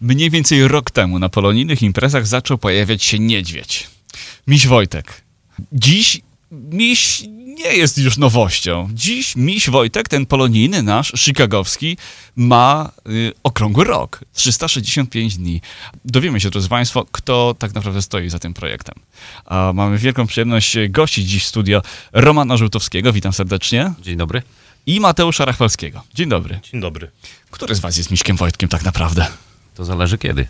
Mniej więcej rok temu na polonijnych imprezach zaczął pojawiać się niedźwiedź. Miś Wojtek. Dziś miś nie jest już nowością. Dziś miś Wojtek, ten polonijny nasz, chicagowski, ma y, okrągły rok. 365 dni. Dowiemy się, drodzy Państwo, kto tak naprawdę stoi za tym projektem. A mamy wielką przyjemność gościć dziś w studio Romana Żółtowskiego. Witam serdecznie. Dzień dobry. I Mateusza Rachwalskiego. Dzień dobry. Dzień dobry. Który z Was jest Miśkiem Wojtkiem tak naprawdę? To zależy kiedy.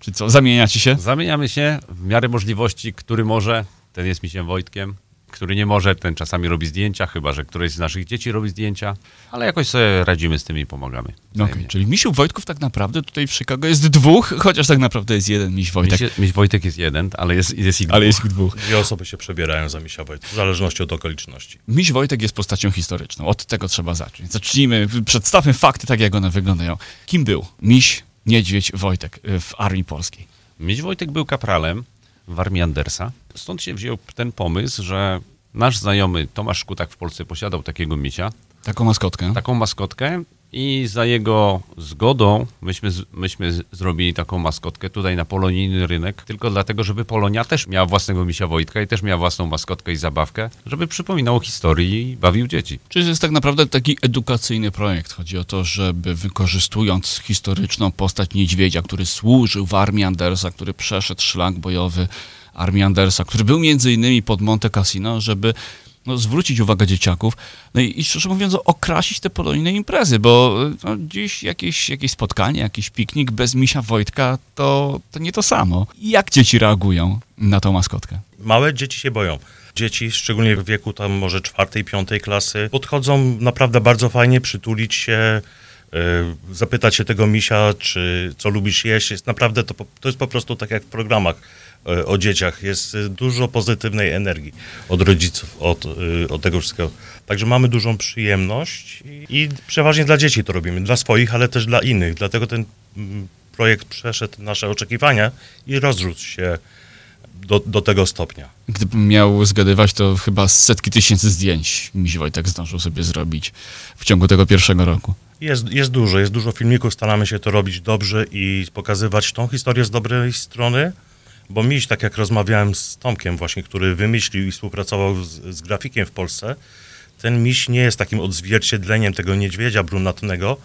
Czy co, zamieniacie się? Zamieniamy się w miarę możliwości, który może, ten jest misiem Wojtkiem, który nie może, ten czasami robi zdjęcia, chyba że któreś z naszych dzieci robi zdjęcia, ale jakoś sobie radzimy z tym i pomagamy. No Okej, czyli misiów Wojtków tak naprawdę tutaj w Chicago jest dwóch, chociaż tak naprawdę jest jeden miś Wojtek. Miś, miś Wojtek jest jeden, ale jest, jest ich Ale dwóch. jest ich dwóch. Dwie osoby się przebierają za misia Wojtka, w zależności od okoliczności. Miś Wojtek jest postacią historyczną. Od tego trzeba zacząć. Zacznijmy, przedstawmy fakty tak, jak one wyglądają. Kim był miś, niedźwiedź Wojtek y, w Armii Polskiej? Miś Wojtek był kapralem w armii Andersa. Stąd się wziął ten pomysł, że nasz znajomy Tomasz Szkutak w Polsce posiadał takiego misia, Taką maskotkę. taką maskotkę i za jego zgodą myśmy, myśmy zrobili taką maskotkę tutaj na polonijny rynek, tylko dlatego, żeby Polonia też miała własnego misia Wojtka i też miała własną maskotkę i zabawkę, żeby przypominał o historii i bawił dzieci. Czyli to jest tak naprawdę taki edukacyjny projekt. Chodzi o to, żeby wykorzystując historyczną postać niedźwiedzia, który służył w armii Andersa, który przeszedł szlak bojowy armii Andersa, który był między innymi pod Monte Cassino, żeby no, zwrócić uwagę dzieciaków no i, i szczerze mówiąc okrasić te polonijne imprezy, bo no, dziś jakieś, jakieś spotkanie, jakiś piknik bez misia Wojtka to, to nie to samo. Jak dzieci reagują na tą maskotkę? Małe dzieci się boją. Dzieci, szczególnie w wieku tam może czwartej, piątej klasy, podchodzą naprawdę bardzo fajnie, przytulić się, y, zapytać się tego misia, czy co lubisz jeść. Jest naprawdę to, to jest po prostu tak jak w programach o dzieciach. Jest y, dużo pozytywnej energii od rodziców, od, y, od tego wszystkiego. Także mamy dużą przyjemność i, i przeważnie dla dzieci to robimy, dla swoich, ale też dla innych. Dlatego ten mm, projekt przeszedł nasze oczekiwania i rozrósł się do, do tego stopnia. Gdybym miał zgadywać, to chyba setki tysięcy zdjęć miś Wojtek zdążył sobie zrobić w ciągu tego pierwszego roku. Jest, jest dużo, jest dużo filmików, staramy się to robić dobrze i pokazywać tą historię z dobrej strony, bo miś, tak jak rozmawiałem z Tomkiem właśnie, który wymyślił i współpracował z, z grafikiem w Polsce, ten miś nie jest takim odzwierciedleniem tego niedźwiedzia brunatnego,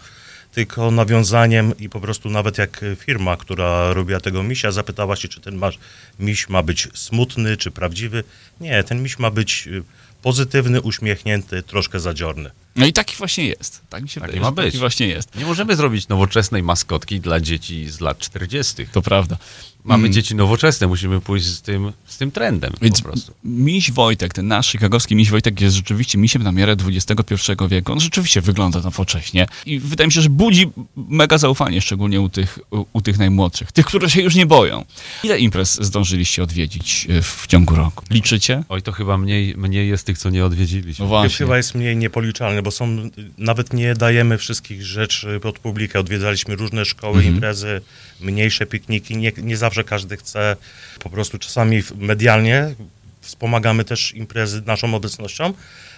tylko nawiązaniem i po prostu nawet jak firma, która robiła tego misia, zapytała się, czy ten masz, miś ma być smutny, czy prawdziwy. Nie, ten miś ma być y, pozytywny, uśmiechnięty, troszkę zadziorny. No i taki właśnie jest. Tak mi się Taki wydaje, ma że taki być. właśnie jest. Nie możemy zrobić nowoczesnej maskotki dla dzieci z lat 40. To prawda. Mamy Mm. dzieci nowoczesne, musimy pójść z tym, z tym trendem Więc po prostu. miś Wojtek, ten nasz chicagowski miś Wojtek jest rzeczywiście misiem na miarę XXI wieku. On rzeczywiście wygląda nowocześnie i wydaje mi się, że budzi mega zaufanie, szczególnie u tych, u, u tych najmłodszych, tych, którzy się już nie boją. Ile imprez zdążyliście odwiedzić y, w ciągu roku? Liczycie? Oj, to chyba mniej, mniej jest tych, co nie odwiedziliśmy. No To właśnie. chyba jest mniej niepoliczalne, bo są, nawet nie dajemy wszystkich rzeczy pod publikę. Odwiedzaliśmy różne szkoły, Mhm. imprezy, mniejsze pikniki. Nie, nie zawsze każdy chce. Po prostu czasami medialnie wspomagamy też imprezy naszą obecnością,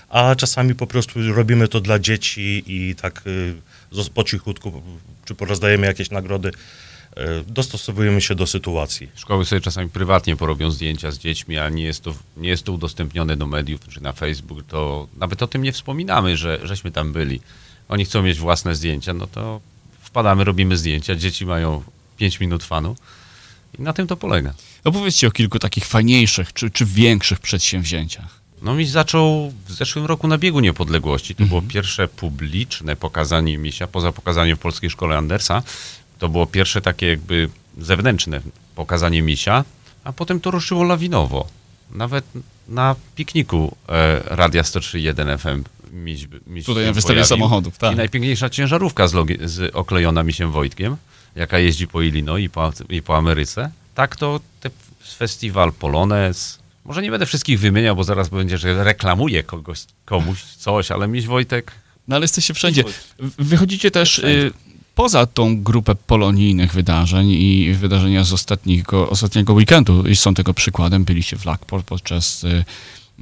a czasami po prostu robimy to dla dzieci i tak y, po cichutku, czy porozdajemy jakieś nagrody, dostosowujemy się do sytuacji. Szkoły sobie czasami prywatnie porobią zdjęcia z dziećmi, a nie jest to, nie jest to udostępnione do mediów czy na Facebook, to nawet o tym nie wspominamy, że żeśmy tam byli. Oni chcą mieć własne zdjęcia, no to wpadamy, robimy zdjęcia, dzieci mają 5 minut fanu i na tym to polega. Opowiedzcie o kilku takich fajniejszych czy, czy większych przedsięwzięciach. No mi zaczął w zeszłym roku na biegu niepodległości. To było pierwsze publiczne pokazanie misia, poza pokazaniem w Polskiej Szkole Andersa. To było pierwsze takie jakby zewnętrzne pokazanie misia, a potem to ruszyło lawinowo. Nawet na pikniku e, Radia 103.1 FM miś, miś Tutaj na wystawie samochodów, tak. I najpiękniejsza ciężarówka z, logi- z oklejona misiem Wojtkiem, jaka jeździ po Illinois i po, i po Ameryce. Tak to te, festiwal Polones. Może nie będę wszystkich wymieniał, bo zaraz będzie, że reklamuję kogoś, komuś coś, ale miś Wojtek No ale jesteście wszędzie. Wychodzicie też y, poza tą grupę polonijnych wydarzeń i wydarzenia z ostatniego, ostatniego weekendu i są tego przykładem. Byliście w Lockport podczas y,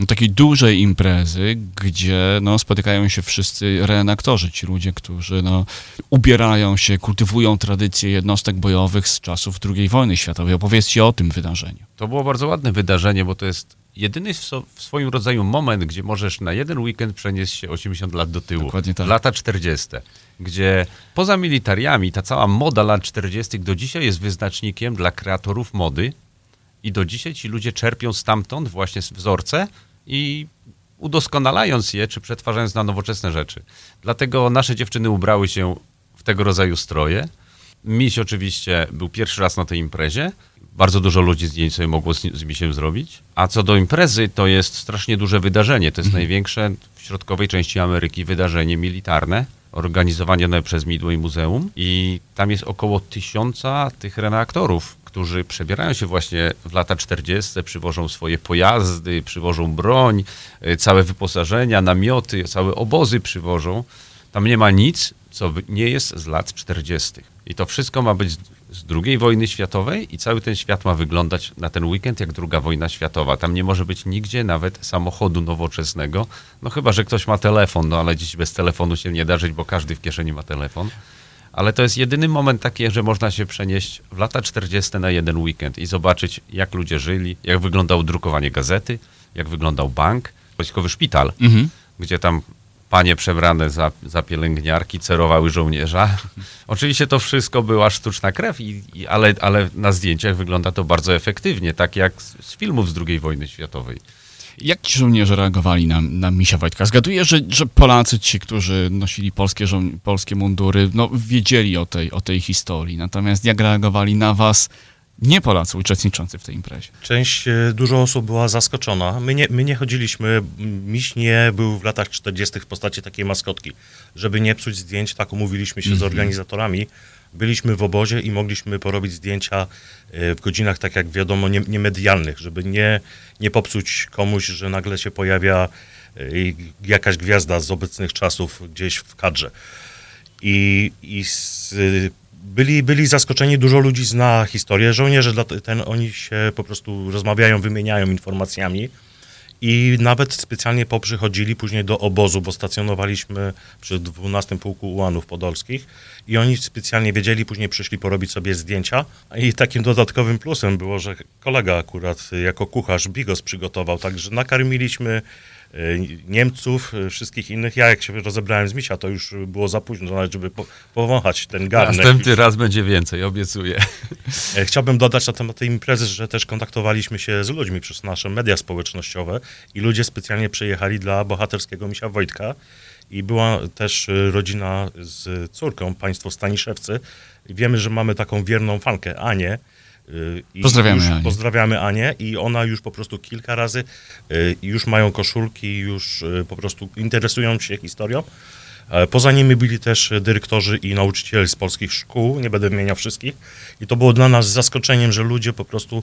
takiej dużej imprezy, gdzie no, spotykają się wszyscy reenaktorzy, ci ludzie, którzy no, ubierają się, kultywują tradycje jednostek bojowych z czasów II wojny światowej. Opowiedzcie o tym wydarzeniu. To było bardzo ładne wydarzenie, bo to jest jedyny w, so, w swoim rodzaju moment, gdzie możesz na jeden weekend przenieść się 80 lat do tyłu. Dokładnie tak. Lata 40. Gdzie poza militariami ta cała moda lat 40. do dzisiaj jest wyznacznikiem dla kreatorów mody i do dzisiaj ci ludzie czerpią stamtąd właśnie wzorce i udoskonalając je, czy przetwarzając na nowoczesne rzeczy. Dlatego nasze dziewczyny ubrały się w tego rodzaju stroje. Miś oczywiście był pierwszy raz na tej imprezie. Bardzo dużo ludzi zdjęć sobie mogło z, z misiem zrobić. A co do imprezy, to jest strasznie duże wydarzenie. To jest Mhm. największe w środkowej części Ameryki wydarzenie militarne, organizowane przez Midway Muzeum. I tam jest około tysiąca tych reaktorów, którzy przebierają się właśnie w lata 40., przywożą swoje pojazdy, przywożą broń, y, całe wyposażenia, namioty, całe obozy przywożą. Tam nie ma nic, co nie jest z lat 40. I to wszystko ma być z- II wojny światowej i cały ten świat ma wyglądać na ten weekend jak II wojna światowa. Tam nie może być nigdzie nawet samochodu nowoczesnego, no chyba, że ktoś ma telefon, no ale dziś bez telefonu się nie da żyć, bo każdy w kieszeni ma telefon. Ale to jest jedyny moment taki, że można się przenieść w lata 40. na jeden weekend i zobaczyć, jak ludzie żyli, jak wyglądało drukowanie gazety, jak wyglądał bank, wojskowy szpital, Mhm. gdzie tam panie przebrane za, za pielęgniarki cerowały żołnierza. Oczywiście to wszystko była sztuczna krew, i, i, ale, ale na zdjęciach wygląda to bardzo efektywnie, tak jak z, z filmów z II wojny światowej. Jak ci żołnierze reagowali na, na misia Wojtka? Zgaduję, że, że Polacy, ci, którzy nosili polskie, żo- polskie mundury, no, wiedzieli o tej, o tej historii. Natomiast jak reagowali na was nie Polacy uczestniczący w tej imprezie? Część, e, dużo osób była zaskoczona. My nie, my nie chodziliśmy, miś nie był w latach 40. w postaci takiej maskotki. Żeby nie psuć zdjęć, tak umówiliśmy się z organizatorami. Byliśmy w obozie i mogliśmy porobić zdjęcia e, w godzinach, tak jak wiadomo, nie- niemedialnych, żeby nie, nie popsuć komuś, że nagle się pojawia e, jakaś gwiazda z obecnych czasów gdzieś w kadrze. I, i z, byli, byli zaskoczeni, dużo ludzi zna historię żołnierzy, ten, oni się po prostu rozmawiają, wymieniają informacjami i nawet specjalnie poprzychodzili później do obozu, bo stacjonowaliśmy przy 12 Pułku Ułanów Podolskich i oni specjalnie wiedzieli, później przyszli porobić sobie zdjęcia i takim dodatkowym plusem było, że kolega akurat jako kucharz bigos przygotował, także nakarmiliśmy e, Niemców, e, wszystkich innych. Ja jak się rozebrałem z misia, to już było za późno, nawet żeby po, powąchać ten garnek. Następny raz będzie więcej, obiecuję. E, Chciałbym dodać na temat tej imprezy, że też kontaktowaliśmy się z ludźmi przez nasze media społecznościowe i ludzie specjalnie przyjechali dla bohaterskiego misia Wojtka i była też e, rodzina z córką, państwo Staniszewcy. Wiemy, że mamy taką wierną fankę, Anię. e, I Pozdrawiamy już, Anię. Pozdrawiamy Anię i ona już po prostu kilka razy, e, już mają koszulki, już po prostu interesują się historią. E, Poza nimi byli też dyrektorzy i nauczyciele z polskich szkół, nie będę wymieniał wszystkich. I to było dla nas zaskoczeniem, że ludzie po prostu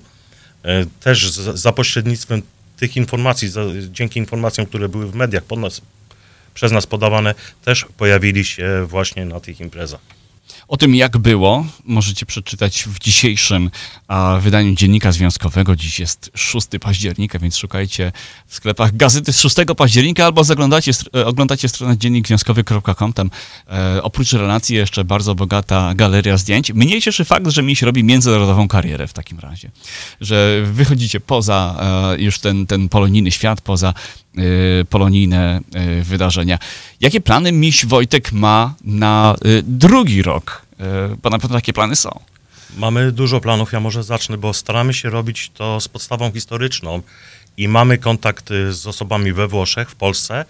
e, też za pośrednictwem tych informacji, dzięki informacjom, które były w mediach nas, przez nas podawane, też pojawili się właśnie na tych imprezach. O tym, jak było, możecie przeczytać w dzisiejszym wydaniu Dziennika Związkowego. Dziś jest 6 października, więc szukajcie w sklepach gazety z 6 października albo zaglądacie, e, oglądacie stronę dziennikzwiązkowy.com. Tam e, oprócz relacji jeszcze bardzo bogata galeria zdjęć. Mnie cieszy fakt, że Miś robi międzynarodową karierę w takim razie. Że wychodzicie poza e, już ten, ten polonijny świat, poza e, polonijne e, wydarzenia. Jakie plany Miś Wojtek ma na drugi rok? E, Bo na pewno takie plany są. Mamy dużo planów, ja może zacznę, bo staramy się robić to z podstawą historyczną i mamy kontakty z osobami we Włoszech, w Polsce,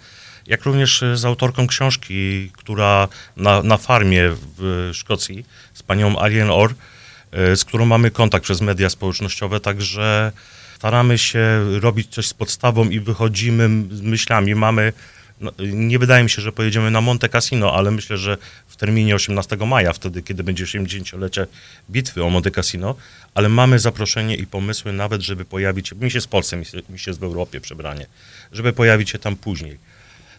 jak również y, z autorką książki, która na, na farmie w Szkocji, z panią Alien Orr, y, z którą mamy kontakt przez media społecznościowe, także staramy się robić coś z podstawą i wychodzimy z myślami. Mamy, no, nie wydaje mi się, że pojedziemy na Monte Cassino, ale myślę, że w terminie 18 maja, wtedy, kiedy będzie 80-lecie bitwy o Monte Cassino, ale mamy zaproszenie i pomysły nawet, żeby pojawić się, mi się z Polsce, mi się, mi się z Europie przebranie, żeby pojawić się tam później.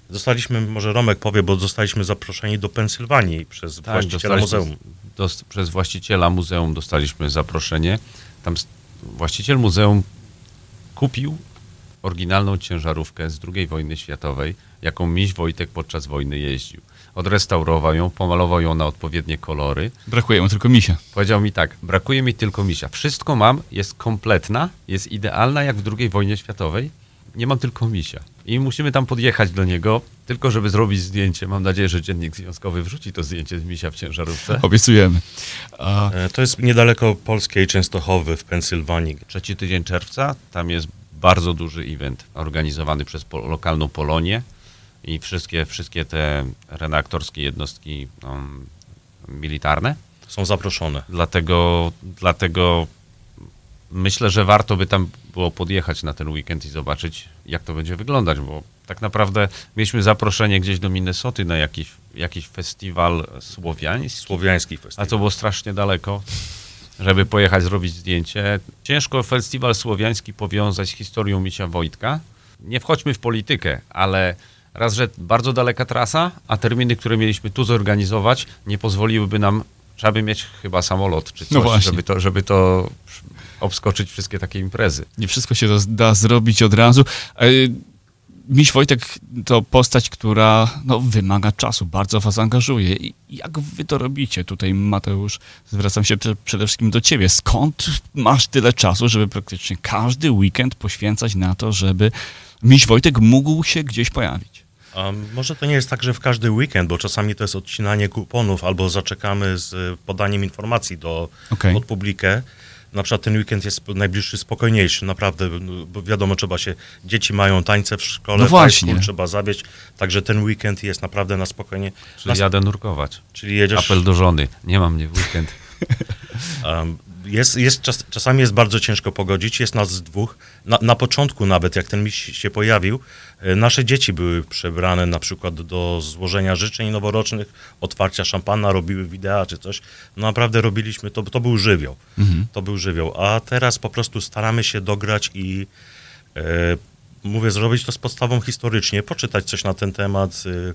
Zostaliśmy, może Romek powie, bo zostaliśmy zaproszeni do Pensylwanii przez Tak, właściciela muzeum. Przez właściciela muzeum dostaliśmy zaproszenie. Tam właściciel muzeum kupił oryginalną ciężarówkę z II wojny światowej, jaką miś Wojtek podczas wojny jeździł. Odrestaurował ją, pomalował ją na odpowiednie kolory. Brakuje mu tylko misia. Powiedział mi tak, brakuje mi tylko misia. Wszystko mam, jest kompletna, jest idealna jak w II wojnie światowej. Nie mam tylko misia. I musimy tam podjechać do niego, tylko żeby zrobić zdjęcie. Mam nadzieję, że dziennik związkowy wrzuci to zdjęcie z misia w ciężarówce. Obiecujemy. A, E, To jest niedaleko polskiej Częstochowy w Pensylwanii. Trzeci tydzień czerwca, tam jest bardzo duży event organizowany przez po, lokalną Polonię i wszystkie, wszystkie te redaktorskie jednostki um, militarne. Są zaproszone. Dlatego, dlatego myślę, że warto by tam było podjechać na ten weekend i zobaczyć, jak to będzie wyglądać, bo tak naprawdę mieliśmy zaproszenie gdzieś do Minnesoty na jakiś, jakiś festiwal słowiański, Słowiański a festiwal. to było strasznie daleko, żeby pojechać zrobić zdjęcie. Ciężko festiwal słowiański powiązać z historią Misia Wojtka. Nie wchodźmy w politykę, ale raz, że bardzo daleka trasa, a terminy, które mieliśmy tu zorganizować, nie pozwoliłyby nam, trzeba by mieć chyba samolot czy No coś, właśnie. żeby, to, żeby to obskoczyć wszystkie takie imprezy. nie wszystko się da zrobić od razu. Miś Wojtek to postać, która no, wymaga czasu, bardzo was angażuje. I jak wy to robicie? Tutaj Mateusz, zwracam się prze- przede wszystkim do ciebie. Skąd masz tyle czasu, żeby praktycznie każdy weekend poświęcać na to, żeby Miś Wojtek mógł się gdzieś pojawić? A może to nie jest tak, że w każdy weekend, bo czasami to jest odcinanie kuponów albo zaczekamy z podaniem informacji do, Okej. od publikę. Na przykład ten weekend jest najbliższy spokojniejszy, naprawdę, no, bo wiadomo, trzeba się, dzieci mają tańce w szkole, No w właśnie. trzeba zawieźć, także ten weekend jest naprawdę na spokojnie. Czyli Na, jadę nurkować. czyli jedziesz, Apel do żony. Nie mam mnie w weekend. Um, jest, jest czas, czasami jest bardzo ciężko pogodzić, jest nas dwóch. Na, na początku nawet, jak ten miś się pojawił, e, nasze dzieci były przebrane na przykład do złożenia życzeń noworocznych, otwarcia szampana, robiły wideo czy coś. No naprawdę robiliśmy to, to był żywioł. To był żywioł. A teraz po prostu staramy się dograć i e, mówię, zrobić to z podstawą historycznie, poczytać coś na ten temat, e,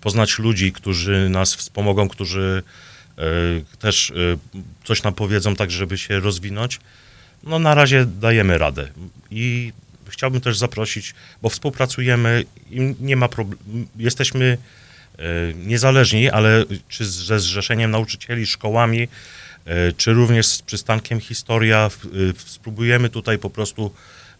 poznać ludzi, którzy nas wspomogą, którzy też e, coś nam powiedzą, tak żeby się rozwinąć. No na razie dajemy radę. I chciałbym też zaprosić, bo współpracujemy i nie ma problemu. Jesteśmy e, niezależni, ale czy ze Zrzeszeniem Nauczycieli, szkołami, e, czy również z przystankiem Historia, e, spróbujemy tutaj po prostu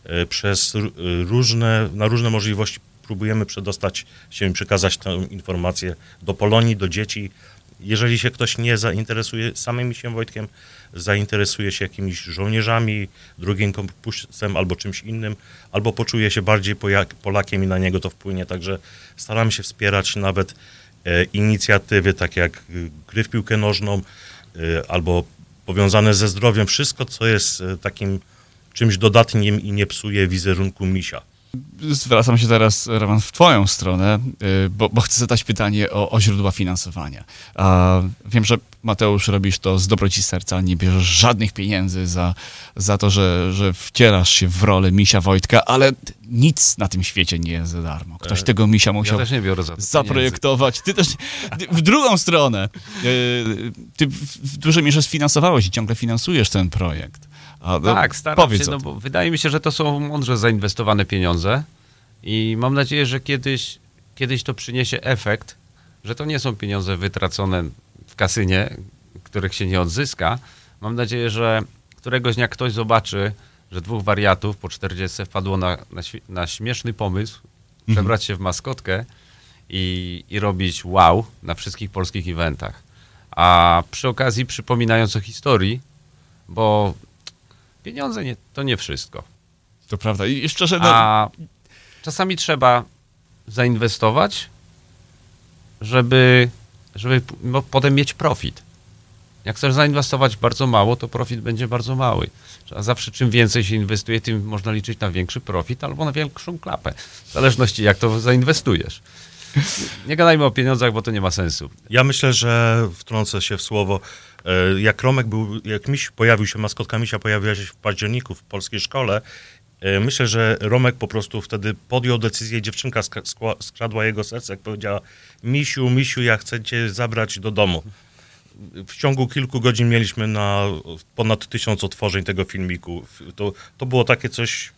e, przez e, różne, na różne możliwości próbujemy przedostać się, przekazać tę informację do Polonii, do dzieci. Jeżeli się ktoś nie zainteresuje samym się Wojtkiem, zainteresuje się jakimiś żołnierzami, drugim kompusem albo czymś innym, albo poczuje się bardziej Polakiem i na niego to wpłynie. Także staramy się wspierać nawet e, inicjatywy, takie jak y, gry w piłkę nożną, y, albo powiązane ze zdrowiem, wszystko, co jest e, takim czymś dodatnim i nie psuje wizerunku misia. Zwracam się teraz, Roman, w twoją stronę, y, bo, bo chcę zadać pytanie o, o źródła finansowania. A, wiem, że Mateusz robisz to z dobroci serca, nie bierzesz żadnych pieniędzy za, za to, że, że wcielasz się w rolę misia Wojtka, ale nic na tym świecie nie jest za darmo. Ktoś E, tego misia Ja musiał to zaprojektować. Ty też w drugą stronę. Y, Ty w dużej mierze sfinansowałeś i ciągle finansujesz ten projekt. A, no, Tak, staram powiedz się, no bo wydaje mi się, że to są mądrze zainwestowane pieniądze i mam nadzieję, że kiedyś, kiedyś to przyniesie efekt, że to nie są pieniądze wytracone w kasynie, których się nie odzyska. Mam nadzieję, że któregoś dnia ktoś zobaczy, że dwóch wariatów po 40 wpadło na, na, na śmieszny pomysł, przebrać się w maskotkę i, i robić wow na wszystkich polskich eventach. A przy okazji przypominając o historii, bo pieniądze nie, to nie wszystko. To prawda. I szczerze, no, A czasami trzeba zainwestować, żeby, żeby potem mieć profit. Jak chcesz zainwestować bardzo mało, to profit będzie bardzo mały. A zawsze czym więcej się inwestuje, tym można liczyć na większy profit albo na większą klapę. W zależności jak to zainwestujesz. Nie gadajmy o pieniądzach, bo to nie ma sensu. Ja myślę, że wtrącę się w słowo. e, Jak Romek był, jak miś pojawił się, maskotka misia pojawiła się w październiku w polskiej szkole, e, myślę, że Romek po prostu wtedy podjął decyzję, dziewczynka skradła jego serce, jak powiedziała, misiu, misiu, ja chcę cię zabrać do domu. W ciągu kilku godzin mieliśmy na ponad tysiąc otworzeń tego filmiku. To, to było takie coś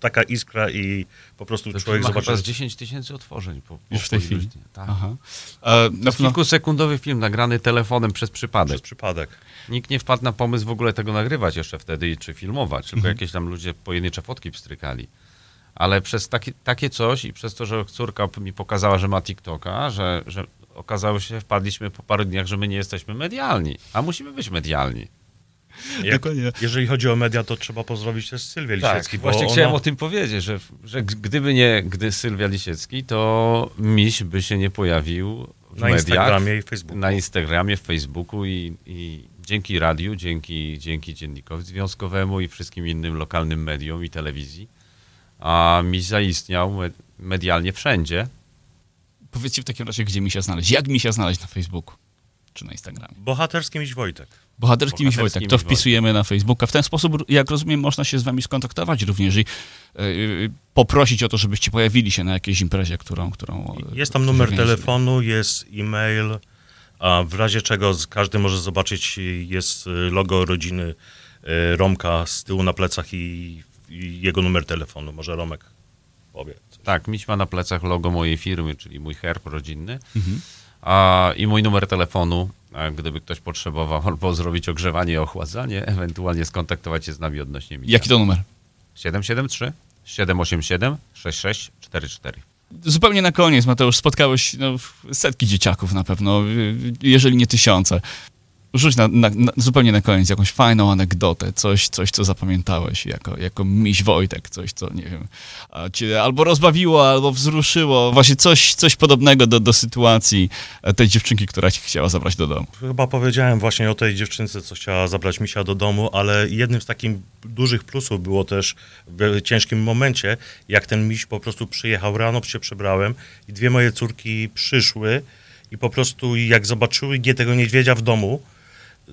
taka iskra i po prostu To człowiek ma chyba zobaczy... z 10 tysięcy otworzeń. Po, po Już w tej chwili? Tak. Aha. E, Kilkusekundowy film nagrany telefonem przez przypadek. Przez przypadek. Nikt nie wpadł na pomysł w ogóle tego nagrywać jeszcze wtedy, czy filmować, tylko jakieś tam ludzie pojedyncze fotki pstrykali. Ale przez takie, takie coś i przez to, że córka mi pokazała, że ma TikToka, że, że okazało się, wpadliśmy po paru dniach, że my nie jesteśmy medialni, a musimy być medialni. Jak, Dokładnie. jeżeli chodzi o media, to trzeba pozdrowić też Sylwię Lisiecki, bo Tak, właśnie ona... chciałem o tym powiedzieć, że, że gdyby nie gdy Sylwia Lisiecki, to miś by się nie pojawił w na mediach, Instagramie i Facebooku. na Instagramie, w Facebooku i, i dzięki radiu, dzięki, dzięki dziennikowi związkowemu i wszystkim innym lokalnym mediom i telewizji, a mi zaistniał me- medialnie wszędzie. powiedzcie w takim razie, gdzie mi się znaleźć. Jak mi się znaleźć na Facebooku czy na Instagramie? Bohaterski miś Wojtek. Bohaterski Miś Bohaterski Wojtek. To wpisujemy na Facebooka. W ten sposób, jak rozumiem, można się z wami skontaktować również i e, e, poprosić o to, żebyście pojawili się na jakiejś imprezie, którą... którą e, Jest tam numer telefonu, jest e-mail, a w razie czego z- każdy może zobaczyć, jest y, logo rodziny Romka z tyłu na plecach i, i jego numer telefonu. Może Romek powie. coś. Tak, miś ma na plecach logo mojej firmy, czyli mój herb rodzinny Mhm. A, i mój numer telefonu, a gdyby ktoś potrzebował albo zrobić ogrzewanie i ochładzanie, ewentualnie skontaktować się z nami odnośnie misia. Jaki to numer? 773 787 6644. Zupełnie na koniec, Mateusz, spotkałeś no, setki dzieciaków na pewno, jeżeli nie tysiące. Rzuć na, na, na, zupełnie na koniec jakąś fajną anegdotę, coś, coś co zapamiętałeś jako, jako miś Wojtek, coś, co, nie wiem, cię albo rozbawiło, albo wzruszyło, właśnie coś, coś podobnego do, do sytuacji e, tej dziewczynki, która cię chciała zabrać do domu. Chyba powiedziałem właśnie o tej dziewczynce, co chciała zabrać misia do domu, ale jednym z takich dużych plusów było też w ciężkim momencie, jak ten miś po prostu przyjechał rano, się przebrałem i dwie moje córki przyszły i po prostu jak zobaczyły nie tego niedźwiedzia w domu,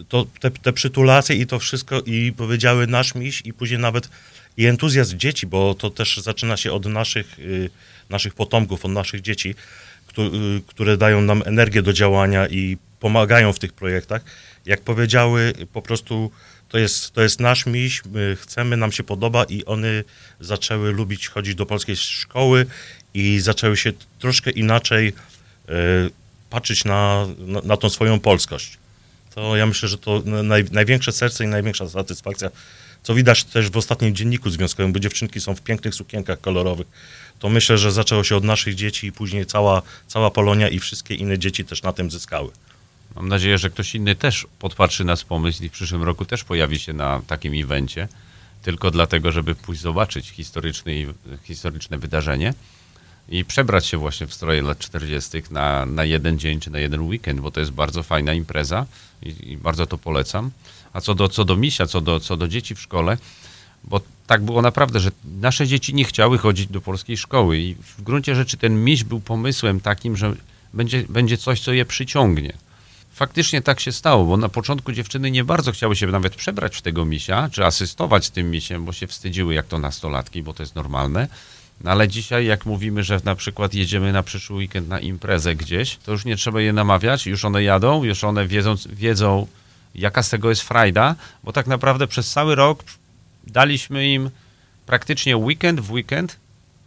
to te, te przytulacje i to wszystko i powiedziały nasz miś i później nawet i entuzjazm dzieci, bo to też zaczyna się od naszych, y, naszych potomków, od naszych dzieci, y, które dają nam energię do działania i pomagają w tych projektach. Jak powiedziały, po prostu to jest, to jest nasz miś, my chcemy, nam się podoba i one zaczęły lubić chodzić do polskiej szkoły i zaczęły się troszkę inaczej y, patrzeć na, na, na tą swoją polskość. To ja myślę, że to naj, największe serce i największa satysfakcja, co widać też w ostatnim dzienniku związkowym, bo dziewczynki są w pięknych sukienkach kolorowych. To myślę, że zaczęło się od naszych dzieci i później cała, cała Polonia i wszystkie inne dzieci też na tym zyskały. Mam nadzieję, że ktoś inny też podpatrzy nas pomysł i w przyszłym roku też pojawi się na takim evencie, tylko dlatego, żeby pójść zobaczyć historyczne wydarzenie i przebrać się właśnie w stroje lat 40. Na, na jeden dzień czy na jeden weekend, bo to jest bardzo fajna impreza i, i bardzo to polecam. A co do, co do misia, co do, co do dzieci w szkole, bo tak było naprawdę, że nasze dzieci nie chciały chodzić do polskiej szkoły i w gruncie rzeczy ten miś był pomysłem takim, że będzie, będzie coś, co je przyciągnie. Faktycznie tak się stało, bo na początku dziewczyny nie bardzo chciały się nawet przebrać w tego misia, czy asystować tym misiem, bo się wstydziły jak to nastolatki, bo to jest normalne. No ale dzisiaj jak mówimy, że na przykład jedziemy na przyszły weekend na imprezę gdzieś, to już nie trzeba je namawiać, już one jadą, już one wiedzą, wiedzą jaka z tego jest frajda, bo tak naprawdę przez cały rok daliśmy im praktycznie weekend w weekend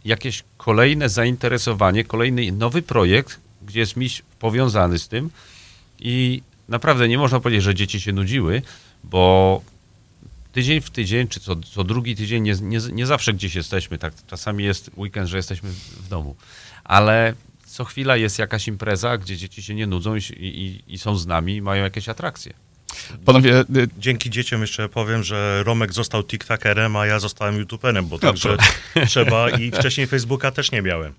jakieś kolejne zainteresowanie, kolejny nowy projekt, gdzie jest miś powiązany z tym. I naprawdę nie można powiedzieć, że dzieci się nudziły, bo tydzień w tydzień, czy co, co drugi tydzień, nie, nie, nie zawsze gdzieś jesteśmy, tak czasami jest weekend, że jesteśmy w domu, ale co chwila jest jakaś impreza, gdzie dzieci się nie nudzą i, i, i są z nami i mają jakieś atrakcje. Panowie, y, Dzięki dzieciom jeszcze powiem, że Romek został tiktakerem, a ja zostałem youtuberem, bo także trzeba i wcześniej Facebooka też nie miałem.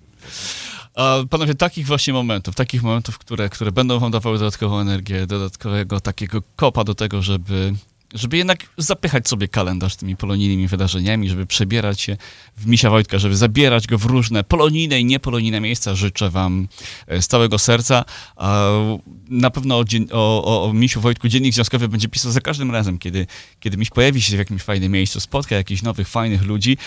A panowie, takich właśnie momentów, takich momentów, które, które będą wam dawały dodatkową energię, dodatkowego takiego kopa do tego, żeby, żeby jednak zapychać sobie kalendarz tymi polonijnymi wydarzeniami, żeby przebierać się w Misia Wojtka, żeby zabierać go w różne polonijne i niepolonijne miejsca. Życzę wam e, z całego serca. Na pewno o, o, o, Misiu Wojtku Dziennik Związkowy będzie pisał za każdym razem, kiedy, kiedy Miś pojawi się w jakimś fajnym miejscu, spotka jakichś nowych, fajnych ludzi.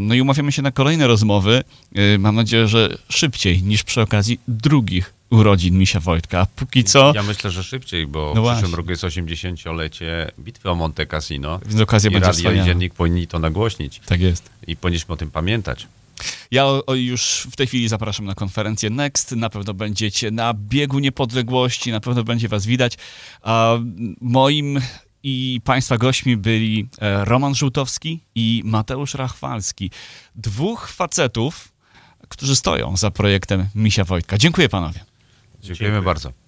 No i umawiamy się na kolejne rozmowy. Y, Mam nadzieję, że szybciej niż przy okazji drugich urodzin Misia Wojtka. Póki co, Ja myślę, że szybciej, bo No w przyszłym roku jest 80-lecie bitwy o Monte Cassino. więc okazja I będzie radio i wspaniała. dziennik powinni to nagłośnić. Tak jest. I powinniśmy o tym pamiętać. Ja o, o, już w tej chwili zapraszam na konferencję Next. Na pewno będziecie na biegu niepodległości, na pewno będzie was widać. A moim i Państwa gośćmi byli e, Roman Żółtowski i Mateusz Rachwalski. Dwóch facetów, którzy stoją za projektem Misia Wojtka. Dziękuję panowie. Dziękujemy Dziękuję. bardzo.